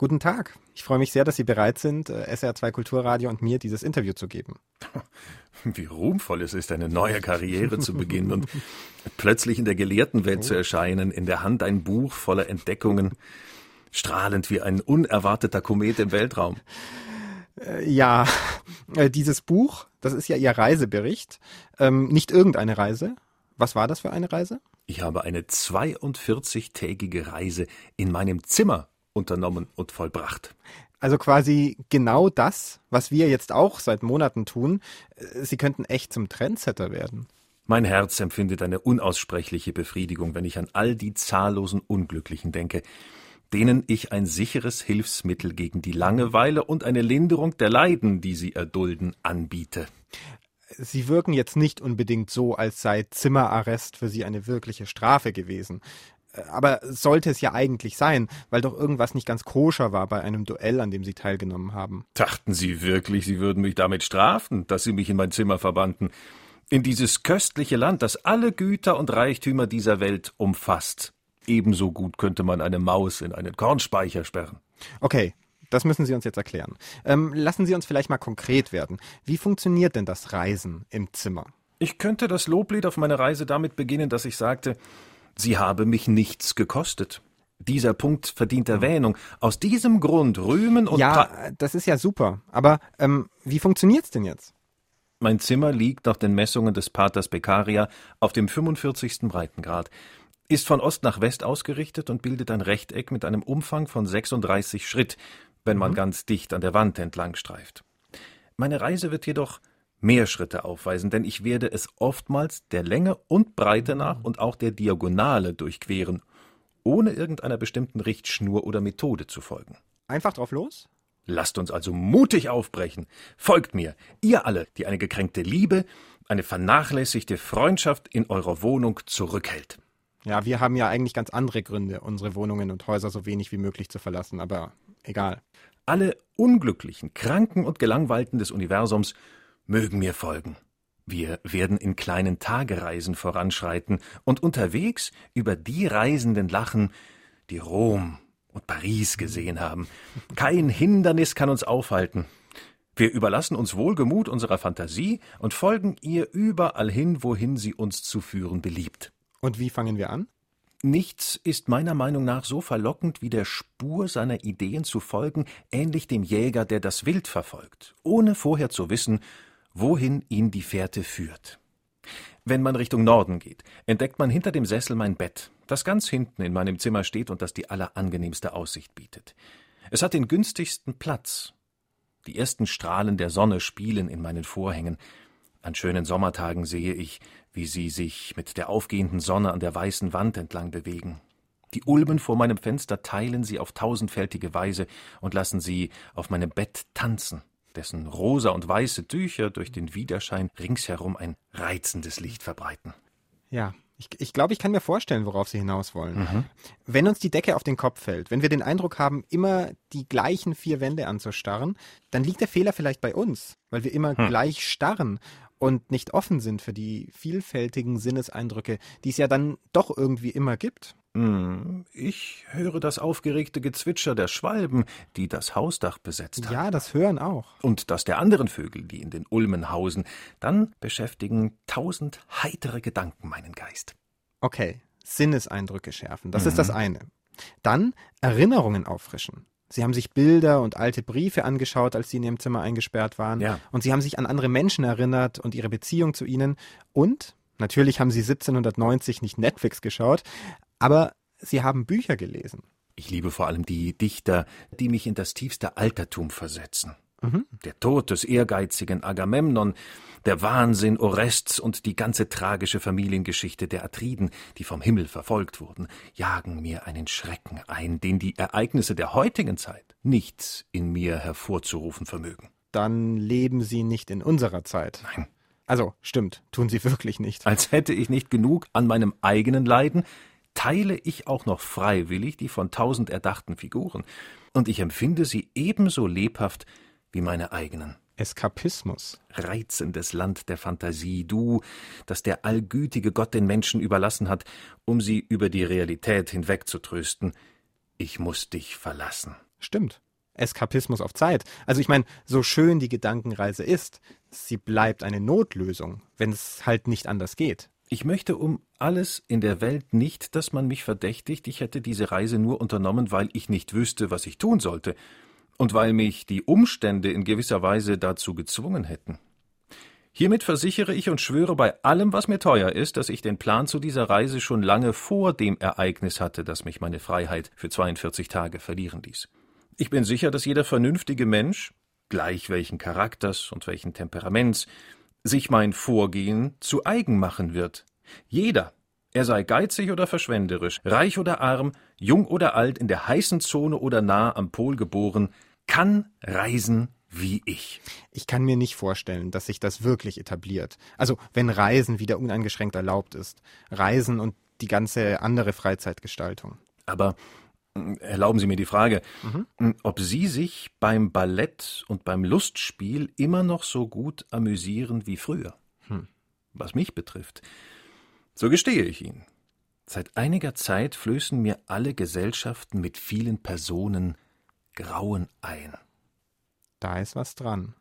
Guten Tag. Ich freue mich sehr, dass Sie bereit sind, äh, SR2 Kulturradio und mir dieses Interview zu geben. Wie ruhmvoll es ist, eine neue Karriere zu beginnen und plötzlich in der Gelehrtenwelt zu erscheinen, in der Hand ein Buch voller Entdeckungen, strahlend wie ein unerwarteter Komet im Weltraum. Äh, ja, äh, dieses Buch, das ist ja Ihr Reisebericht. Ähm, nicht irgendeine Reise. Was war das für eine Reise? Ich habe eine 42-tägige Reise in meinem Zimmer unternommen und vollbracht. Also quasi genau das, was wir jetzt auch seit Monaten tun. Sie könnten echt zum Trendsetter werden. Mein Herz empfindet eine unaussprechliche Befriedigung, wenn ich an all die zahllosen Unglücklichen denke, denen ich ein sicheres Hilfsmittel gegen die Langeweile und eine Linderung der Leiden, die sie erdulden, anbiete. Sie wirken jetzt nicht unbedingt so, als sei Zimmerarrest für Sie eine wirkliche Strafe gewesen. Aber sollte es ja eigentlich sein, weil doch irgendwas nicht ganz koscher war bei einem Duell, an dem Sie teilgenommen haben. Dachten Sie wirklich, Sie würden mich damit strafen, dass Sie mich in mein Zimmer verbannten? In dieses köstliche Land, das alle Güter und Reichtümer dieser Welt umfasst. Ebenso gut könnte man eine Maus in einen Kornspeicher sperren. Okay, das müssen Sie uns jetzt erklären. Ähm, lassen Sie uns vielleicht mal konkret werden. Wie funktioniert denn das Reisen im Zimmer? Ich könnte das Loblied auf meine Reise damit beginnen, dass ich sagte, Sie habe mich nichts gekostet. Dieser Punkt verdient Erwähnung. Aus diesem Grund rühmen und. Ja, das ist ja super. Aber ähm, wie funktioniert's denn jetzt? Mein Zimmer liegt nach den Messungen des Paters Beccaria auf dem 45. Breitengrad, ist von Ost nach West ausgerichtet und bildet ein Rechteck mit einem Umfang von 36 Schritt, wenn man mhm. ganz dicht an der Wand entlang streift. Meine Reise wird jedoch mehr Schritte aufweisen, denn ich werde es oftmals der Länge und Breite nach und auch der Diagonale durchqueren, ohne irgendeiner bestimmten Richtschnur oder Methode zu folgen. Einfach drauf los? Lasst uns also mutig aufbrechen. Folgt mir, ihr alle, die eine gekränkte Liebe, eine vernachlässigte Freundschaft in eurer Wohnung zurückhält. Ja, wir haben ja eigentlich ganz andere Gründe, unsere Wohnungen und Häuser so wenig wie möglich zu verlassen, aber egal. Alle Unglücklichen, Kranken und Gelangweilten des Universums mögen mir folgen. Wir werden in kleinen Tagereisen voranschreiten und unterwegs über die Reisenden lachen, die Rom und Paris gesehen haben. Kein Hindernis kann uns aufhalten. Wir überlassen uns wohlgemut unserer Fantasie und folgen ihr überall hin, wohin sie uns zu führen beliebt. Und wie fangen wir an? Nichts ist meiner Meinung nach so verlockend wie der Spur seiner Ideen zu folgen, ähnlich dem Jäger, der das Wild verfolgt, ohne vorher zu wissen, wohin ihn die Fährte führt. Wenn man Richtung Norden geht, entdeckt man hinter dem Sessel mein Bett, das ganz hinten in meinem Zimmer steht und das die allerangenehmste Aussicht bietet. Es hat den günstigsten Platz. Die ersten Strahlen der Sonne spielen in meinen Vorhängen. An schönen Sommertagen sehe ich, wie sie sich mit der aufgehenden Sonne an der weißen Wand entlang bewegen. Die Ulmen vor meinem Fenster teilen sie auf tausendfältige Weise und lassen sie auf meinem Bett tanzen, dessen rosa und weiße Tücher durch den Widerschein ringsherum ein reizendes Licht verbreiten. Ja, ich, ich glaube, ich kann mir vorstellen, worauf Sie hinaus wollen. Mhm. Wenn uns die Decke auf den Kopf fällt, wenn wir den Eindruck haben, immer die gleichen vier Wände anzustarren, dann liegt der Fehler vielleicht bei uns, weil wir immer hm. gleich starren und nicht offen sind für die vielfältigen Sinneseindrücke, die es ja dann doch irgendwie immer gibt. Hm, ich höre das aufgeregte Gezwitscher der Schwalben, die das Hausdach besetzt haben. Ja, das hören auch. Und das der anderen Vögel, die in den Ulmen hausen. Dann beschäftigen tausend heitere Gedanken meinen Geist. Okay, Sinneseindrücke schärfen, das mhm. ist das eine. Dann Erinnerungen auffrischen. Sie haben sich Bilder und alte Briefe angeschaut, als Sie in Ihrem Zimmer eingesperrt waren. Ja. Und Sie haben sich an andere Menschen erinnert und ihre Beziehung zu ihnen. Und natürlich haben Sie 1790 nicht Netflix geschaut, aber Sie haben Bücher gelesen. Ich liebe vor allem die Dichter, die mich in das tiefste Altertum versetzen. Mhm. Der Tod des ehrgeizigen Agamemnon, der Wahnsinn Orests und die ganze tragische Familiengeschichte der Atriden, die vom Himmel verfolgt wurden, jagen mir einen Schrecken ein, den die Ereignisse der heutigen Zeit nichts in mir hervorzurufen vermögen. Dann leben Sie nicht in unserer Zeit. Nein. Also, stimmt, tun Sie wirklich nicht. Als hätte ich nicht genug an meinem eigenen Leiden, teile ich auch noch freiwillig die von tausend erdachten Figuren, und ich empfinde sie ebenso lebhaft wie meine eigenen. Eskapismus. Reizendes Land der Fantasie, du, das der allgütige Gott den Menschen überlassen hat, um sie über die Realität hinwegzutrösten. Ich muss dich verlassen. Stimmt. Eskapismus auf Zeit. Also ich meine, so schön die Gedankenreise ist, sie bleibt eine Notlösung, wenn es halt nicht anders geht. Ich möchte um alles in der Welt nicht, dass man mich verdächtigt, ich hätte diese Reise nur unternommen, weil ich nicht wüsste, was ich tun sollte, und weil mich die Umstände in gewisser Weise dazu gezwungen hätten. Hiermit versichere ich und schwöre bei allem, was mir teuer ist, dass ich den Plan zu dieser Reise schon lange vor dem Ereignis hatte, das mich meine Freiheit für 42 Tage verlieren ließ. Ich bin sicher, dass jeder vernünftige Mensch, gleich welchen Charakters und welchen Temperaments, sich mein Vorgehen zu eigen machen wird. Jeder, er sei geizig oder verschwenderisch, reich oder arm, jung oder alt, in der heißen Zone oder nah am Pol geboren, kann reisen wie ich. Ich kann mir nicht vorstellen, dass sich das wirklich etabliert. Also wenn Reisen wieder uneingeschränkt erlaubt ist. Reisen und die ganze andere Freizeitgestaltung. Aber Erlauben Sie mir die Frage, mhm. ob Sie sich beim Ballett und beim Lustspiel immer noch so gut amüsieren wie früher. Hm. Was mich betrifft, so gestehe ich Ihnen. Seit einiger Zeit flößen mir alle Gesellschaften mit vielen Personen Grauen ein. Da ist was dran.